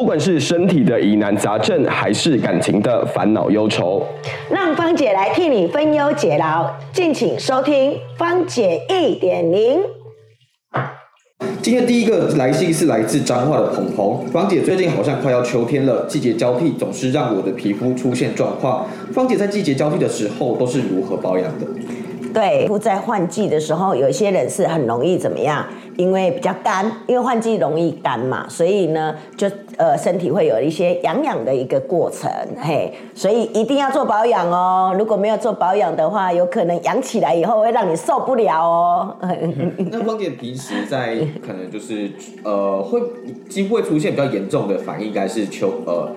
不管是身体的疑难杂症，还是感情的烦恼忧愁，让芳姐来替你分忧解劳，敬请收听芳姐一点零。今天第一个来信是来自彰化的鹏鹏，芳姐最近好像快要秋天了，季节交替总是让我的皮肤出现状况。芳姐在季节交替的时候都是如何保养的？对，不在换季的时候，有一些人是很容易怎么样？因为比较干，因为换季容易干嘛，所以呢，就呃身体会有一些痒痒的一个过程，嘿，所以一定要做保养哦。如果没有做保养的话，有可能痒起来以后会让你受不了哦。那芳姐平时在可能就是呃会几乎会出现比较严重的反应，应该是秋呃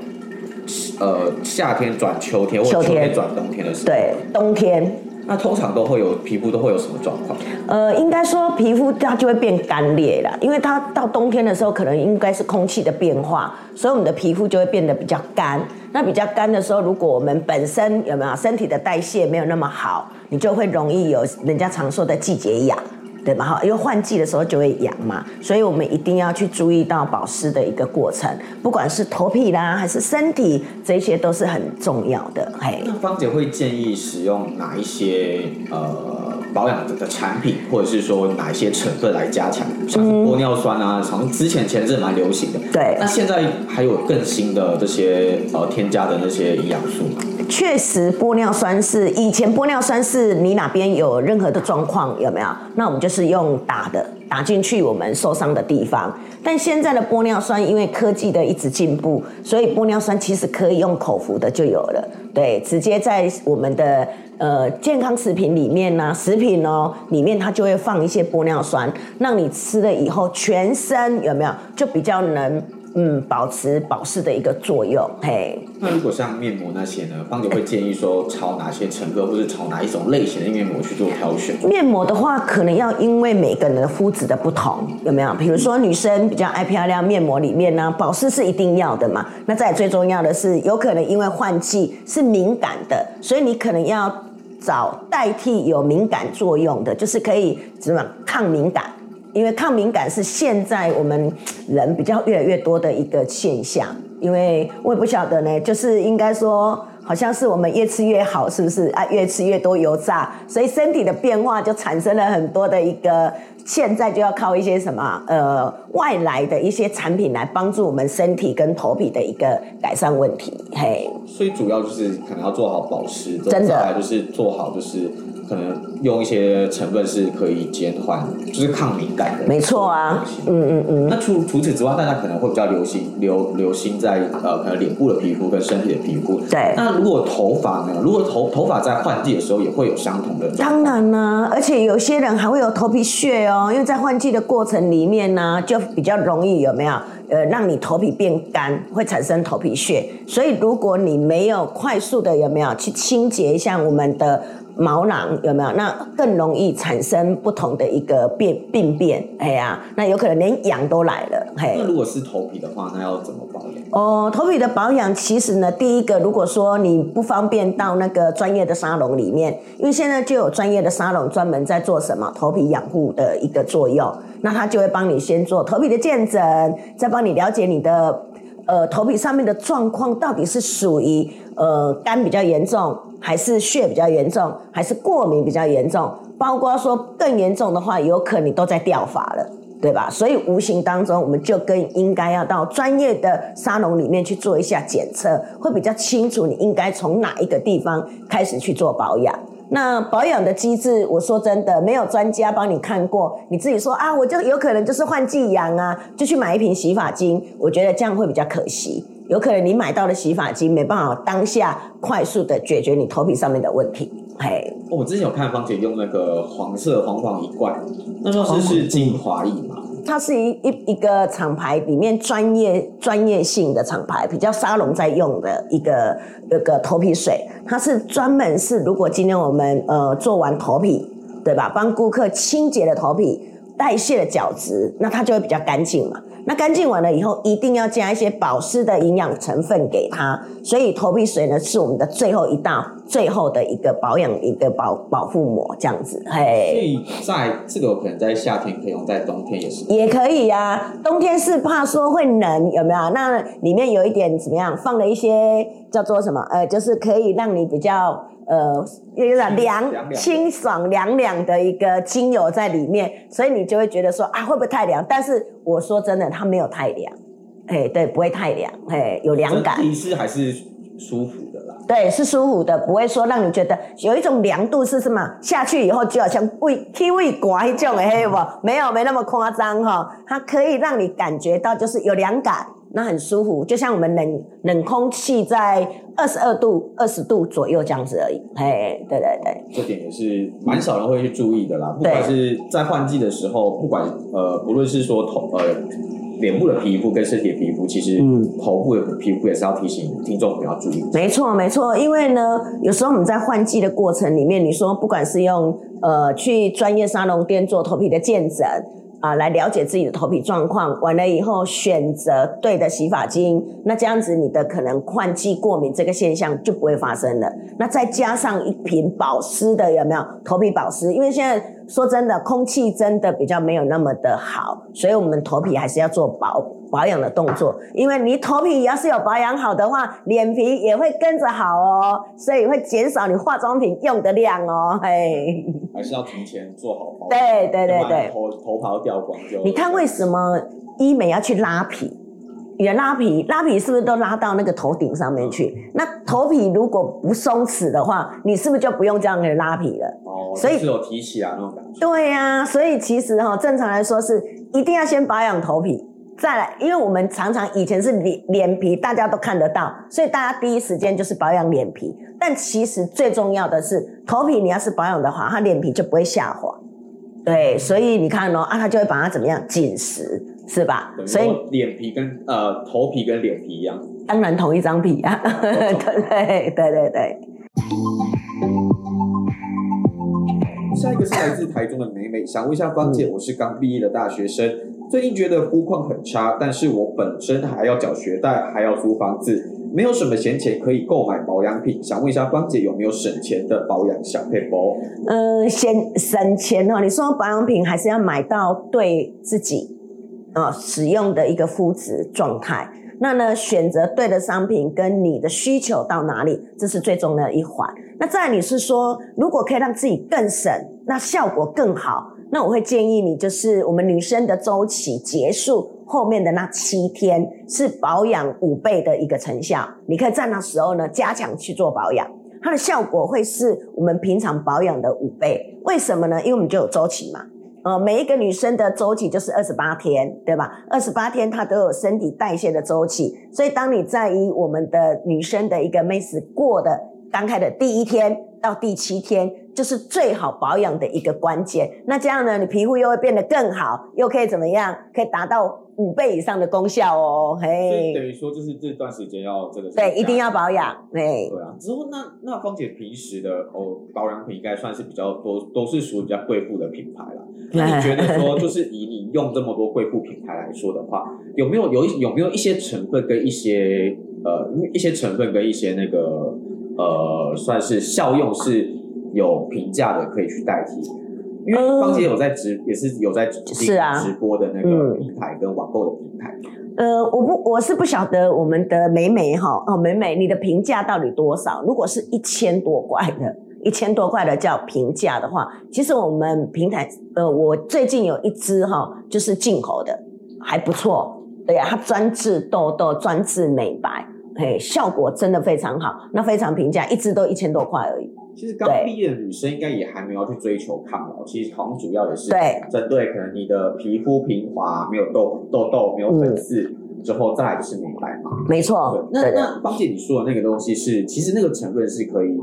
呃夏天转秋天或秋天转冬天的时候，对，冬天。那通常都会有皮肤都会有什么状况？呃，应该说皮肤它就会变干裂了，因为它到冬天的时候可能应该是空气的变化，所以我们的皮肤就会变得比较干。那比较干的时候，如果我们本身有没有身体的代谢没有那么好，你就会容易有人家常说的季节痒。对吧？哈，因为换季的时候就会痒嘛，所以我们一定要去注意到保湿的一个过程，不管是头皮啦，还是身体，这些都是很重要的。嘿，那芳姐会建议使用哪一些呃保养的产品，或者是说哪一些成分来加强？像玻尿酸啊，从之前前阵蛮流行的。对。那现在还有更新的这些呃添加的那些营养素吗？确实，玻尿酸是以前玻尿酸是你哪边有任何的状况有没有？那我们就是用打的，打进去我们受伤的地方。但现在的玻尿酸因为科技的一直进步，所以玻尿酸其实可以用口服的就有了。对，直接在我们的呃健康食品里面呢，食品哦里面它就会放一些玻尿酸，让你吃了以后全身有没有就比较能。嗯，保持保湿的一个作用。嘿，那如果像面膜那些呢？芳姐会建议说，朝哪些成分或者朝哪一种类型的面膜去做挑选？面膜的话，可能要因为每个人的肤质的不同，有没有？比如说女生比较爱漂亮，面膜里面呢，保湿是一定要的嘛。那再最重要的是，有可能因为换季是敏感的，所以你可能要找代替有敏感作用的，就是可以怎么抗敏感。因为抗敏感是现在我们人比较越来越多的一个现象，因为我也不晓得呢，就是应该说，好像是我们越吃越好，是不是啊？越吃越多油炸，所以身体的变化就产生了很多的一个，现在就要靠一些什么呃外来的一些产品来帮助我们身体跟头皮的一个改善问题，嘿。所以主要就是可能要做好保湿，真的就是做好就是。可能用一些成分是可以减缓，就是抗敏感的。没错啊，嗯嗯嗯。那除除此之外，大家可能会比较流行流流行在呃，可能脸部的皮肤跟身体的皮肤。对。那如果头发呢？如果头头发在换季的时候也会有相同的？当然呢，而且有些人还会有头皮屑哦，因为在换季的过程里面呢，就比较容易有没有？呃，让你头皮变干，会产生头皮屑。所以如果你没有快速的有没有去清洁一下我们的。毛囊有没有？那更容易产生不同的一个变病变。哎呀，那有可能连痒都来了。嘿，那如果是头皮的话，那要怎么保养？哦，头皮的保养其实呢，第一个，如果说你不方便到那个专业的沙龙里面，因为现在就有专业的沙龙专门在做什么头皮养护的一个作用，那他就会帮你先做头皮的见诊，再帮你了解你的呃头皮上面的状况到底是属于呃干比较严重。还是血比较严重，还是过敏比较严重，包括说更严重的话，有可能都在掉发了，对吧？所以无形当中，我们就更应该要到专业的沙龙里面去做一下检测，会比较清楚你应该从哪一个地方开始去做保养。那保养的机制，我说真的，没有专家帮你看过，你自己说啊，我就有可能就是换季痒啊，就去买一瓶洗发精，我觉得这样会比较可惜。有可能你买到的洗发精没办法当下快速的解决你头皮上面的问题。嘿，我之前有看芳姐用那个黄色黄黄一罐，那时候是是精华液嘛？它是一一一个厂牌里面专业专业性的厂牌，比较沙龙在用的一个一个头皮水。它是专门是如果今天我们呃做完头皮，对吧？帮顾客清洁了头皮，代谢了角质，那它就会比较干净嘛。那干净完了以后，一定要加一些保湿的营养成分给它。所以头皮水呢，是我们的最后一道、最后的一个保养一个保保护膜，这样子。嘿所嘿，以在这个可能在夏天可以用，在冬天也是。也可以呀、冬天是怕说会冷，有没有？那里面有一点怎么样？放了一些叫做什么？呃，就是可以让你比较呃，有点凉清爽凉凉的一个精油在里面，所以你就会觉得说啊，会不会太凉？但是我说真的，它没有太凉，哎，对，不会太凉，哎，有凉感整。体是还是舒服的啦。对，是舒服的，不会说让你觉得有一种凉度是什么？下去以后就好像胃气胃刮一种的，嘿不？没有，没那么夸张哈。它可以让你感觉到就是有凉感，那很舒服，就像我们冷冷空气在二十二度、二十度左右这样子而已。嘿，对对对，这点也是蛮少人会去注意的啦。不管是在换季的时候，不管呃，不论是说头呃脸部的皮肤跟身体的皮肤，其实嗯头部的皮肤也是要提醒听众不要注意。没错，没错，因为呢，有时候我们在换季的过程里面，你说不管是用呃去专业沙龙店做头皮的健诊啊、来了解自己的头皮状况，完了以后选择对的洗发精，那这样子你的可能换季过敏这个现象就不会发生了。那再加上一瓶保湿的，有没有头皮保湿？因为现在说真的，空气真的比较没有那么的好，所以我们头皮还是要做保保养的动作。因为你头皮要是有保养好的话，脸皮也会跟着好哦，所以会减少你化妆品用的量哦。嘿，还是要提前做好保养。对对对对，头头发都掉光就。你看为什么医美要去拉皮？你的拉皮，拉皮是不是都拉到那个头顶上面去？那头皮如果不松弛的话，你是不是就不用这样的拉皮了？哦，所以是有提起来那种感觉。对呀、所以其实哈、正常来说是一定要先保养头皮，再来，因为我们常常以前是脸脸皮，大家都看得到，所以大家第一时间就是保养脸皮。但其实最重要的是头皮，你要是保养的话，它脸皮就不会下滑。对，所以你看哦，啊，它就会把它怎么样紧实，是吧？所以说脸皮跟呃头皮跟脸皮一样。当然同一张皮啊，对对对对对。下一个是来自台中的美美，想问一下芳姐，我是刚毕业的大学生，最近觉得肤况很差，但是我本身还要缴学贷，还要租房子，没有什么闲钱可以购买保养品，想问一下芳姐有没有省钱的保养小配包？嗯，先省钱哦。你说保养品还是要买到对自己啊、使用的一个肤质状态。那呢，选择对的商品跟你的需求到哪里，这是最重要的一环。那再你是说，如果可以让自己更省，那效果更好，那我会建议你，就是我们女生的周期结束后面的那七天是保养五倍的一个成效，你可以在那时候呢加强去做保养。它的效果会是我们平常保养的五倍。为什么呢？因为我们就有周期嘛。呃，每一个女生的周期就是二十八天，对吧？二十八天她都有身体代谢的周期，所以当你在以我们的女生的一个 miss 过的刚开的第一天到第七天，就是最好保养的一个关键。那这样呢，你皮肤又会变得更好，又可以怎么样？可以达到五倍以上的功效哦，所以等，于说就是这段时间要这个对，一定要保养，对。对啊，之后那那芳姐平时的哦保养品应该算是比较多，都是属于比较贵妇的品牌了。那你觉得说，就是以你用这么多贵妇品牌来说的话，有没有有一有没有一些成分跟一些呃一些成分跟一些那个呃算是效用是有平价的，可以去代替？因为嗯芳姐有在直也是有在是啊直播的那个嗯平台跟网购的平台，呃，我不，我是不晓得我们的美美哈哦，美美，你的评价到底多少？如果是一千多块的，一千多块的叫评价的话，其实我们平台，呃，我最近有一支哈，就是进口的，还不错，对呀、它专治痘痘，专治美白，嘿，效果真的非常好，那非常平价，一支都一千多块而已。其实刚毕业的女生应该也还没有去追求抗老，其实好像主要也是对针对可能你的皮肤平滑、没有痘痘痘、没有粉刺，之后再来就是美白嘛。没错，，那，那芳姐你说的那个东西是，其实那个成分是可以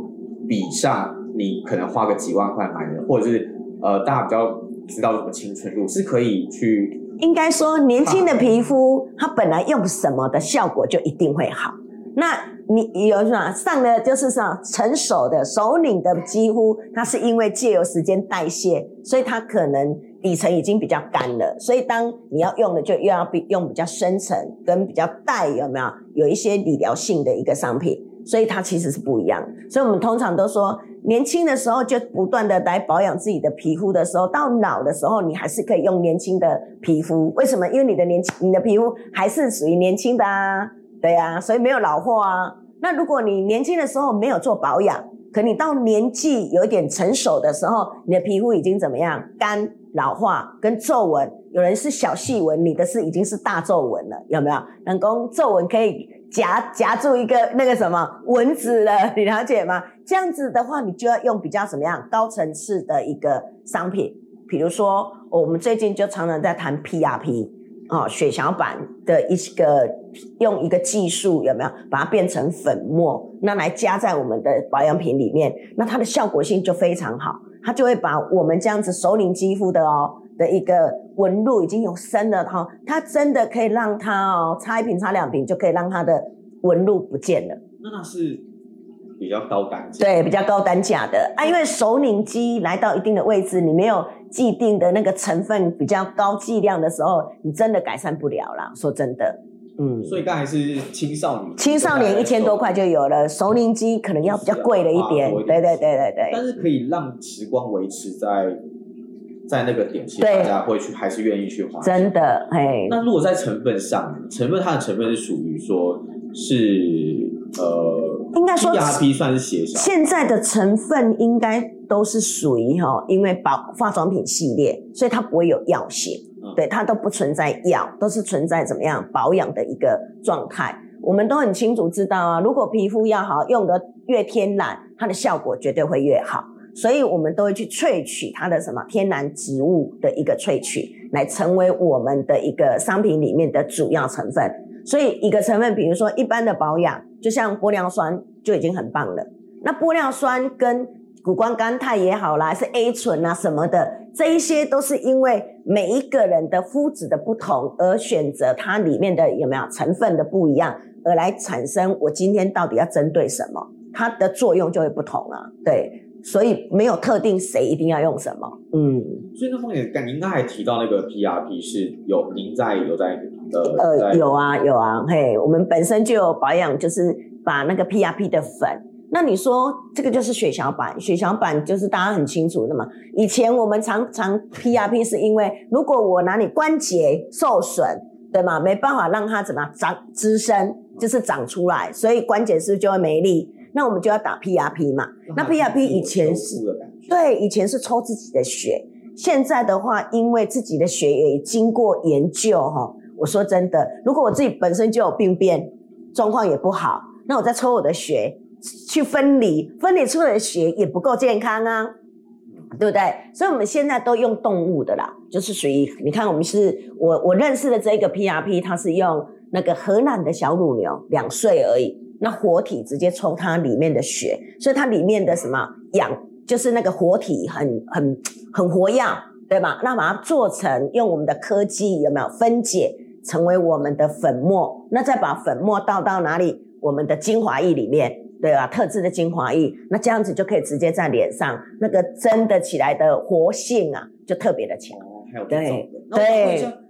比上你可能花个几万块买的，或者是呃大家比较知道什么青春露是可以去应该说，年轻的皮肤它本来用什么的效果就一定会好。那你有什么上的就是什么成熟的首领的肌肤，它是因为借由时间代谢，所以它可能底层已经比较干了，所以当你要用的就又要比用比较深层跟比较带有没有有一些理疗性的一个商品，所以它其实是不一样。所以我们通常都说，年轻的时候就不断的来保养自己的皮肤的时候，到老的时候你还是可以用年轻的皮肤。为什么？因为你的年轻，你的皮肤还是属于年轻的啊，对呀、所以没有老化啊。那如果你年轻的时候没有做保养，可你到年纪有一点成熟的时候，你的皮肤已经怎么样？干、老化跟皱纹，有人是小细纹，你的是已经是大皱纹了，有没有？人工皱纹可以夹夹住一个那个什么蚊子了，你了解吗？这样子的话，你就要用比较怎么样高层次的一个商品，比如说、我们最近就常常在谈 PRP。哦，血小板的一个用一个技术有没有把它变成粉末，那来加在我们的保养品里面，那它的效果性就非常好，它就会把我们这样子首领肌肤的哦的一个纹路已经有深了哈、它真的可以让它哦擦一瓶擦两瓶就可以让它的纹路不见了。那那是比较高单价，对，比较高单价的啊，因为首领肌来到一定的位置，你没有既定的那个成分比较高剂量的时候，你真的改善不了啦。说真的，嗯，所以刚才是青少年，青少年一千多块就有了，熟凝肌可能要比较贵了一点。对对对对对，但是可以让时光维持在在那个点，其实大家会去还是愿意去花。真。的，哎，那如果在成分上，成分它的成分是属于说是呃，应该说 PRP 算是血小，现在的成分应该都是属于哈，因为保化妆品系列，所以它不会有药性，嗯对，它都不存在药，都是存在怎么样保养的一个状态。我们都很清楚知道啊，如果皮肤要好，用的越天然，它的效果绝对会越好。所以我们都会去萃取它的什么天然植物的一个萃取，来成为我们的一个商品里面的主要成分。所以一个成分，比如说一般的保养，就像玻尿酸就已经很棒了。那玻尿酸跟谷胱甘肽也好啦，是 A 醇啊什么的，这一些都是因为每一个人的肤质的不同而选择它里面的有没有成分的不一样，而来产生我今天到底要针对什么，它的作用就会不同啊。对，所以没有特定谁一定要用什么。嗯，所以那方面，刚您刚才提到那个 PRP 是有您在有在呃有啊有啊，嘿，我们本身就有保养，就是把那个 PRP 的粉。那你说这个就是血小板，血小板就是大家很清楚的嘛。以前我们常常 PRP 是因为如果我哪里关节受损，对吗？没办法让它怎么样长滋生，就是长出来，所以关节是不是就会没力？那我们就要打 PRP 嘛。那 PRP 以前是对，以前是抽自己的血，现在的话，因为自己的血也经过研究哈。我说真的，如果我自己本身就有病变，状况也不好，那我再抽我的血去分离，分离出来的血也不够健康啊，对不对？所以我们现在都用动物的啦，就是属于你看，我们是我我认识的这个 PRP，它是用那个荷兰的小乳牛，两岁而已，那活体直接抽它里面的血，所以它里面的什么氧，就是那个活体很很很活跃，对吧？那把它做成用我们的科技有没有分解成为我们的粉末？那再把粉末倒到哪里？我们的精华液里面，对吧？特制的精华液，那这样子就可以直接在脸上，那个蒸的起来的活性啊，就特别的强。哦，还有这种的对。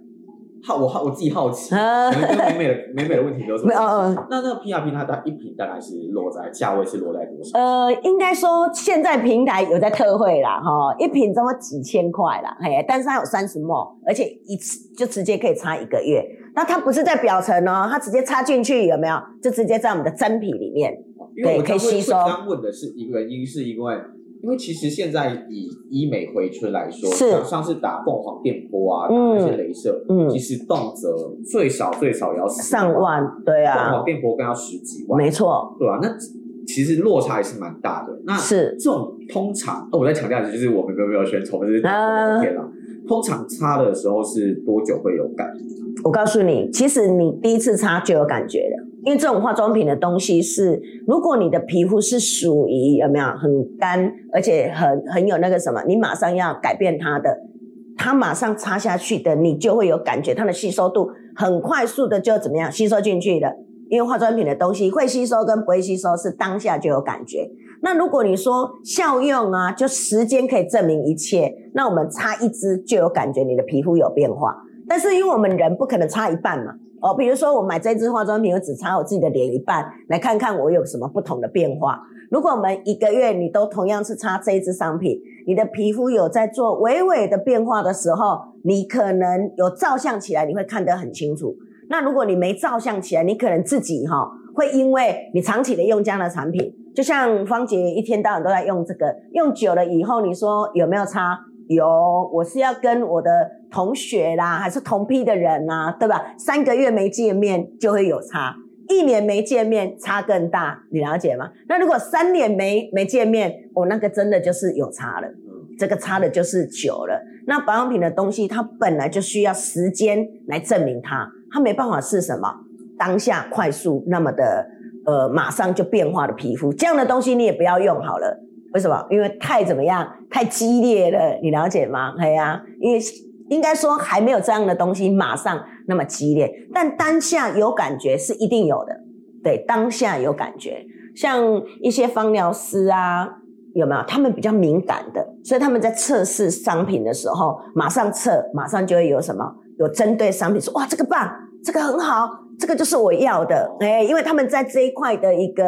好，我好我自己好奇，啊可能跟美美的美美的问题有什么那那个 PRP 它大一瓶大概是落在价位是落在多少？呃，应该说现在平台有在特惠啦，哈，一瓶这么几千块啦，嘿，但是它有三十沫，而且一次就直接可以擦一个月。那它不是在表层哦，它直接插进去有没有？就直接在我们的真皮里面。对可以吸收刚刚问的是一个原因，是因为因为其实现在以医美回春来说，是像像是打凤凰电波啊，打嗯那些镭射，嗯其实动辄最少最少也要上万，对啊凤啊凰，电波更要十几万，没错，对啊、那其实落差也是蛮大的。那是这种通常，哦，我在强调的就是我们没有没有宣传，我们是天啦。通常擦的时候是多久会有感？我告诉你，其实你第一次擦就有感觉了，因为这种化妆品的东西是，如果你的皮肤是属于有没有很干，而且很很有那个什么，你马上要改变它的，它马上擦下去的，你就会有感觉，它的吸收度很快速的就怎么样吸收进去了。因为化妆品的东西会吸收跟不会吸收是当下就有感觉。那如果你说效用啊，就时间可以证明一切，那我们擦一支就有感觉，你的皮肤有变化。但是因为我们人不可能擦一半嘛，哦，比如说我买这支化妆品，我只擦我自己的脸一半，来看看我有什么不同的变化。如果我们一个月你都同样是擦这一支商品，你的皮肤有在做微微的变化的时候，你可能有照相起来，你会看得很清楚。那如果你没照相起来，你可能自己哈会因为你长期的用这样的产品，就像芳姐一天到晚都在用这个，用久了以后，你说有没有擦？有，我是要跟我的同学啦，还是同批的人呐，对吧？三个月没见面就会有差，一年没见面差更大，你了解吗？那如果三年没没见面，我那个真的就是有差了，这个差的就是久了。那保养品的东西，它本来就需要时间来证明它。它没办法是什么当下快速那么的呃马上就变化的皮肤，这样的东西你也不要用好了。为什么？因为太怎么样？太激烈了，你了解吗？哎呀，因为应该说还没有这样的东西马上那么激烈，但当下有感觉是一定有的。对，当下有感觉，像一些芳疗师啊，有没有？他们比较敏感的，所以他们在测试商品的时候，马上测，马上就会有什么？有针对商品说哇，这个棒，这个很好，这个就是我要的，哎，因为他们在这一块的一个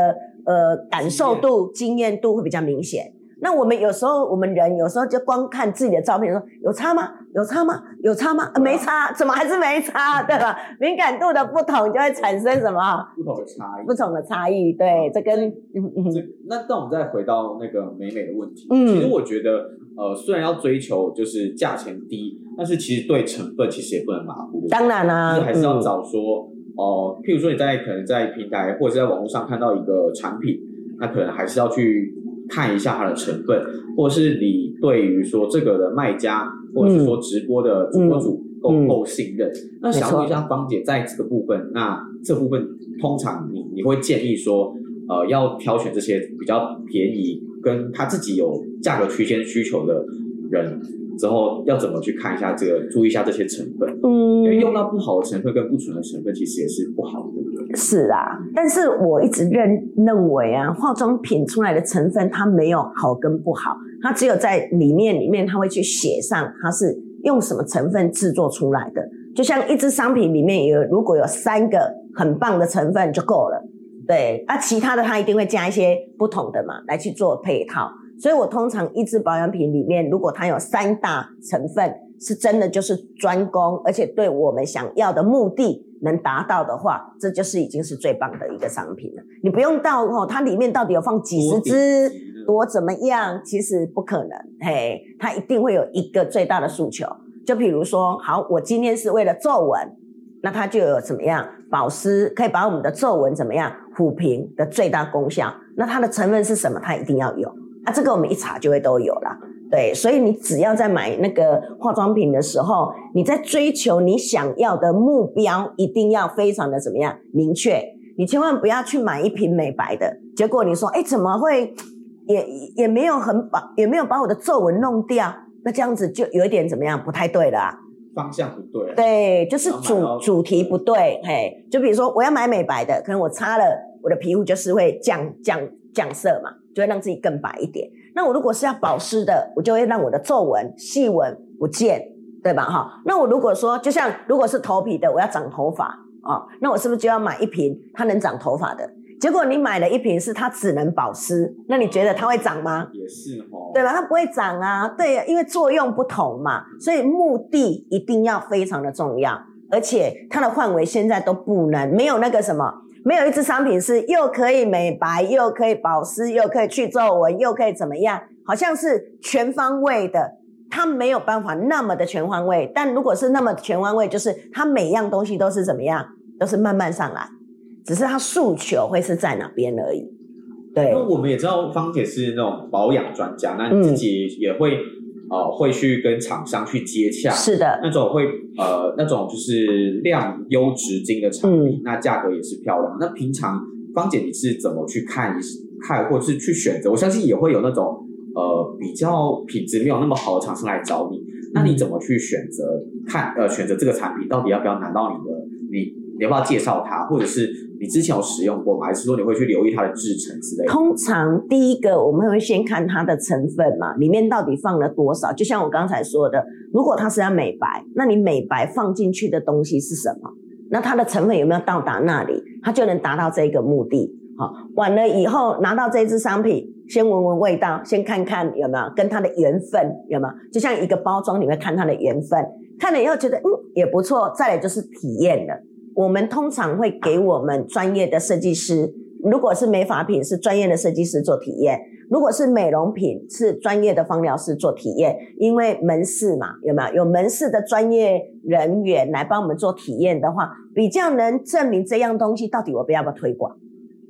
呃感受度、经验度会比较明显。那我们有时候，我们人有时候就光看自己的照片，说有差吗？有差吗？有差吗？没差，怎么还是没差？对吧？敏感度的不同就会产生什么？不同的差异。不同的差异，对，这跟嗯嗯。那那我们再回到那个美美的问题。嗯。其实我觉得，呃，虽然要追求就是价钱低，但是其实对成分其实也不能马虎。当然啦。就是还是要找说，哦，譬如说你在可能在平台或者是在网络上看到一个产品，那可能还是要去。看一下它的成分，或者是你对于说这个的卖家，或者是说直播的主播主够不够信任？那想问一下芳姐，在这个部分，那这部分通常你你会建议说，呃，要挑选这些比较便宜，跟他自己有价格区间需求的人。之后要怎么去看一下这个，注意一下这些成分，嗯，因为用到不好的成分跟不纯的成分，其实也是不好的？是啊，但是我一直认认为啊，化妆品出来的成分它没有好跟不好，它只有在里面里面它会去写上它是用什么成分制作出来的，就像一支商品里面有如果有三个很棒的成分就够了，对，那其他的它一定会加一些不同的嘛，来去做配套。所以我通常一支保养品里面，如果它有三大成分，是真的就是专攻，而且对我们想要的目的能达到的话，这就是已经是最棒的一个商品了。你不用到哦，它里面到底有放几十支，多怎么样？其实不可能，嘿，它一定会有一个最大的诉求。就比如说，好，我今天是为了皱纹，那它就有怎么样保湿，可以把我们的皱纹怎么样抚平的最大功效。那它的成分是什么？它一定要有。啊，这个我们一查就会都有了，对，所以你只要在买那个化妆品的时候，你在追求你想要的目标，一定要非常的怎么样明确，你千万不要去买一瓶美白的，结果你说，哎，怎么会也也没有很把也没有把我的皱纹弄掉，那这样子就有一点怎么样不太对了，方向不对，对，就是主主题不对，嘿，就比如说我要买美白的，可能我擦了我的皮肤就是会降降降色嘛。就会让自己更白一点。那我如果是要保湿的，我就会让我的皱纹、细纹不见，对吧？哈。那我如果说，就像如果是头皮的，我要长头发啊，那我是不是就要买一瓶它能长头发的？结果你买了一瓶是它只能保湿，那你觉得它会长吗？也是哦，对吧？它不会长啊，对，因为作用不同嘛，所以目的一定要非常的重要，而且它的范围现在都不能没有那个什么。没有一支商品是又可以美白，又可以保湿，又可以去皱纹，又可以怎么样？好像是全方位的，它没有办法那么的全方位。但如果是那么全方位，就是它每样东西都是怎么样，都是慢慢上来，只是它诉求会是在哪边而已。对，因为我们也知道芳姐是那种保养专家，那自己也会。呃，会去跟厂商去接洽，是的，那种会呃，那种就是量优质金的产品，那价格也是漂亮。那平常芳姐你是怎么去看看，或者是去选择？我相信也会有那种呃比较品质没有那么好的厂商来找你，那你怎么去选择看呃选择这个产品到底要不要拿到你的？你你要不要介绍它，或者是你之前有使用过吗？还是说你会去留意它的制成之类？通常第一个我们会先看它的成分嘛，里面到底放了多少。就像我刚才说的，如果它是要美白，那你美白放进去的东西是什么？那它的成分有没有到达那里，它就能达到这个目的。好，完了以后拿到这支商品，先闻闻味道，先看看有没有跟它的缘分有没有。就像一个包装，里面看它的缘分，看了以后觉得嗯也不错，再来就是体验了。我们通常会给我们专业的设计师，如果是美发品，是专业的设计师做体验；如果是美容品，是专业的芳疗师做体验。因为门市嘛，有没有有门市的专业人员来帮我们做体验的话，比较能证明这样东西到底我们要不要推广。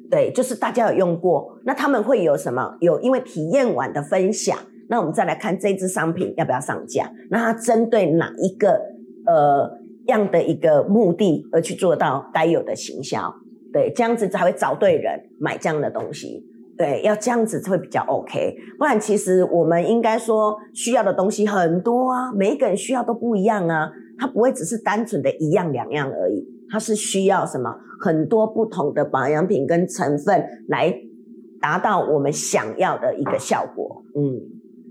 对，就是大家有用过，那他们会有什么？有因为体验完的分享，那我们再来看这支商品要不要上架？那它针对哪一个呃样的一个目的而去做到该有的行销？对，这样子才会找对人买这样的东西。对，要这样子才会比较 OK，不然其实我们应该说需要的东西很多啊，每一个人需要都不一样啊，它不会只是单纯的一样两样而已。它是需要什么很多不同的保养品跟成分来达到我们想要的一个效果。嗯，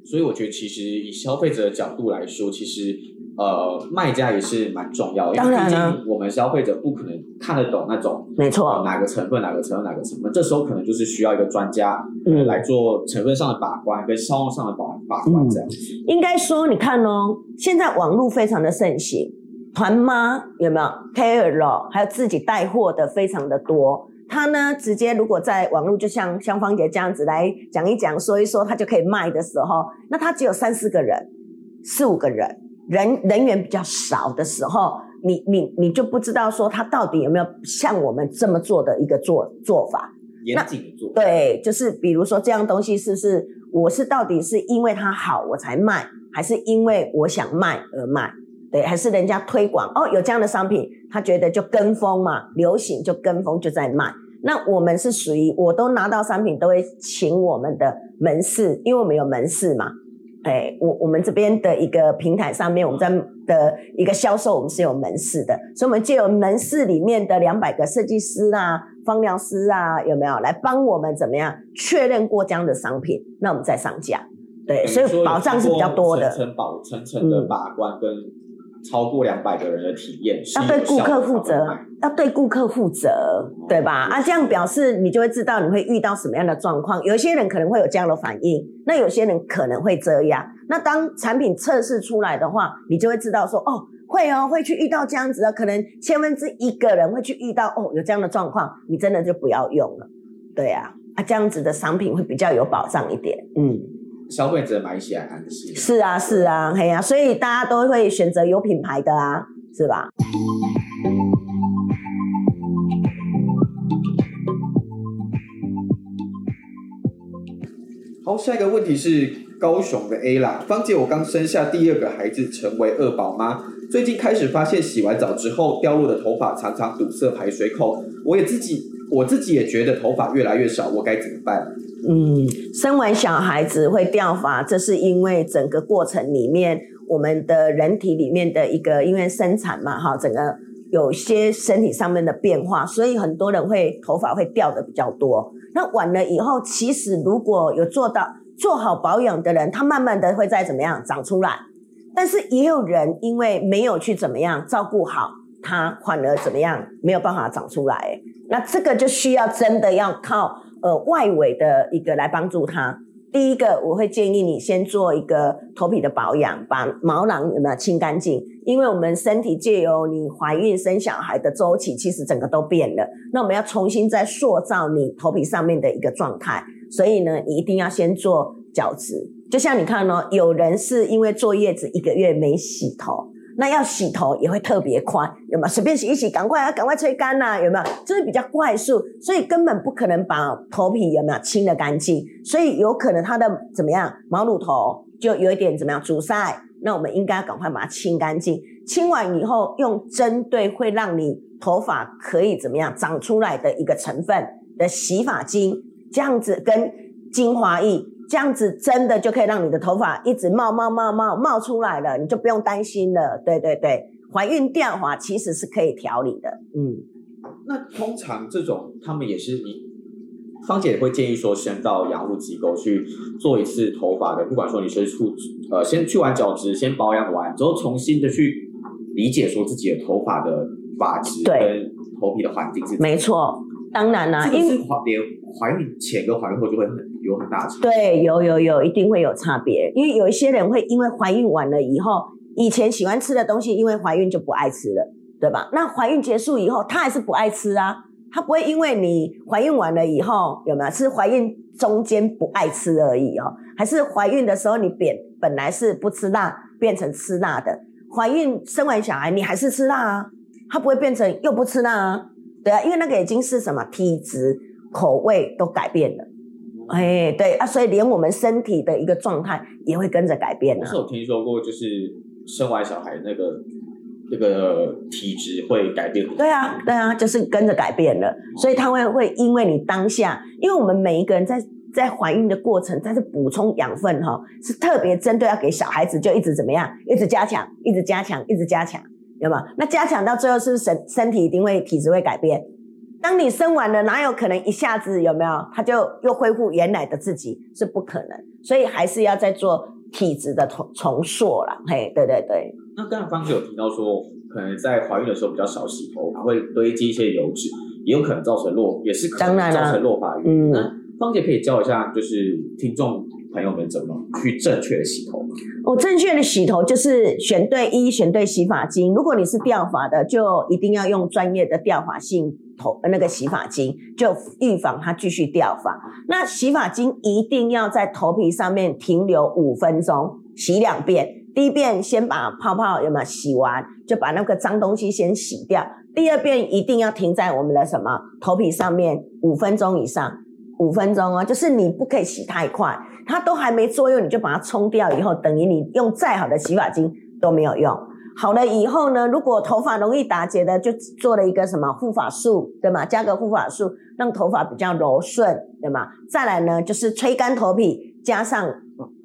所以我觉得其实以消费者的角度来说，其实呃卖家也是蛮重要的，因为毕竟我们消费者不可能看得懂那种没错哪个成分哪个成分哪个成分，这时候可能就是需要一个专家嗯来做成分上的把关跟销售上的把把关这样子。应该说你看哦，现在网络非常的盛行。团妈有没有 KOL，还有自己带货的非常的多。他呢，直接如果在网络，就像像芳姐这样子来讲一讲、说一说，他就可以卖的时候，那他只有三四个人、四五个人，人人员比较少的时候，你你你就不知道说他到底有没有像我们这么做的一个做做法。严谨做。对，就是比如说这样东西是不是我是到底是因为它好我才卖，还是因为我想卖而卖？对，还是人家推广哦，有这样的商品，他觉得就跟风嘛，流行就跟风就在卖。那我们是属于，我都拿到商品都会请我们的门市，因为我们有门市嘛。哎，我我们这边的一个平台上面，我们在的一个销售，我们是有门市的，所以我们就有门市里面的两百个设计师啊、方疗师啊，有没有来帮我们怎么样确认过这样的商品？那我们再上架。对，所以保障是比较多的，层层保层层的把关跟。超过两百个人的体验，要对顾客负责，要对顾客负责，对吧？啊，这样表示你就会知道你会遇到什么样的状况。有些人可能会有这样的反应，那有些人可能会这样。那当产品测试出来的话，你就会知道说，哦，会哦，会去遇到这样子的，可能千分之一个人会去遇到，哦，有这样的状况，你真的就不要用了。对啊，啊，这样子的商品会比较有保障一点，嗯。消费者买起来安心。是啊，是啊，嘿呀，所以大家都会选择有品牌的啊，是吧？好，下一个问题是高雄的 A 啦，芳姐，我刚生下第二个孩子，成为二宝妈，最近开始发现洗完澡之后掉落的头发常常堵塞排水口，我也自己我自己也觉得头发越来越少，我该怎么办？嗯，生完小孩子会掉发，这是因为整个过程里面，我们的人体里面的一个因为生产嘛，哈，整个有些身体上面的变化，所以很多人会头发会掉的比较多。那晚了以后，其实如果有做到做好保养的人，他慢慢的会再怎么样长出来。但是也有人因为没有去怎么样照顾好，他反而怎么样没有办法长出来。那这个就需要真的要靠。呃，外围的一个来帮助他。第一个，我会建议你先做一个头皮的保养，把毛囊有没有清干净？因为我们身体借由你怀孕生小孩的周期，其实整个都变了。那我们要重新再塑造你头皮上面的一个状态，所以呢，你一定要先做角质。就像你看哦，有人是因为坐月子一个月没洗头。那要洗头也会特别快，有没有？随便洗一洗，赶快啊，赶快吹干呐，有没有？就是比较快速，所以根本不可能把头皮有没有清的干净，所以有可能它的怎么样毛乳头就有一点怎么样阻塞，那我们应该赶快把它清干净。清完以后，用针对会让你头发可以怎么样长出来的一个成分的洗发精，这样子跟精华液。这样子真的就可以让你的头发一直冒冒冒冒冒出来了，你就不用担心了。对对对，怀孕掉发其实是可以调理的。嗯，那通常这种他们也是你，芳姐也会建议说，先到养护机构去做一次头发的，不管说你是处呃先去完角质，先保养完之后，重新的去理解说自己的头发的发质跟头皮的环境是没错，当然啦、这个因为是怀连怀孕前跟怀孕后就会很有很大差别。对，有有有，一定会有差别。因为有一些人会因为怀孕完了以后，以前喜欢吃的东西，因为怀孕就不爱吃了，对吧？那怀孕结束以后，他还是不爱吃啊，他不会因为你怀孕完了以后有没有是怀孕中间不爱吃而已哦，还是怀孕的时候你变本来是不吃辣，变成吃辣的，怀孕生完小孩你还是吃辣啊，他不会变成又不吃辣啊，对啊，因为那个已经是什么体质、口味都改变了。哎，对啊，所以连我们身体的一个状态也会跟着改变啊我是。有听说过，就是生完小孩那个那个体质会改变。对啊，对啊，就是跟着改变了，所以他会会因为你当下，因为我们每一个人在在怀孕的过程，在这补充养分哈、是特别针对要给小孩子，就一直怎么样，一直加强，一直加强，一直加强，有吗？那加强到最后，是不是身身体一定会体质会改变？当你生完了，哪有可能一下子有没有，他就又恢复原来的自己？是不可能，所以还是要再做体质的重重塑啦。嘿，对对对。那刚才方姐有提到说，可能在怀孕的时候比较少洗头发，会堆积一些油脂，也有可能造成落，也是可能造成落发原嗯。那方姐可以教一下，就是听众朋友们怎么去正确的洗头吗？我、正确的洗头就是选对一，选对洗发精。如果你是掉发的，就一定要用专业的掉发性头那个洗发精，就预防它继续掉发。那洗发精一定要在头皮上面停留五分钟，洗两遍。第一遍先把泡泡有没有洗完，就把那个脏东西先洗掉。第二遍一定要停在我们的什么头皮上面五分钟以上，五分钟哦，就是你不可以洗太快，它都还没作用，你就把它冲掉以后，等于你用再好的洗发精都没有用。好了以后呢，如果头发容易打结的，就做了一个什么护发素，对吗？加个护发素，让头发比较柔顺，对吗？再来呢，就是吹干头皮，加上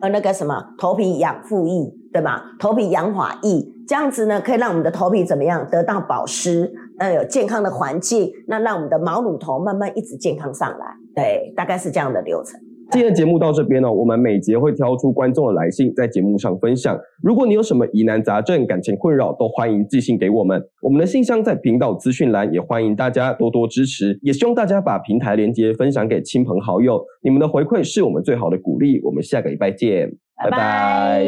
呃那个什么头皮养护液，对吗？头皮养发液，这样子呢，可以让我们的头皮怎么样得到保湿，呃，有健康的环境，那让我们的毛乳头慢慢一直健康上来。对，大概是这样的流程。今天的节目到这边呢、我们每节会挑出观众的来信，在节目上分享。如果你有什么疑难杂症、感情困扰，都欢迎寄信给我们。我们的信箱在频道资讯栏，也欢迎大家多多支持。也希望大家把平台连接分享给亲朋好友，你们的回馈是我们最好的鼓励。我们下个礼拜见，拜拜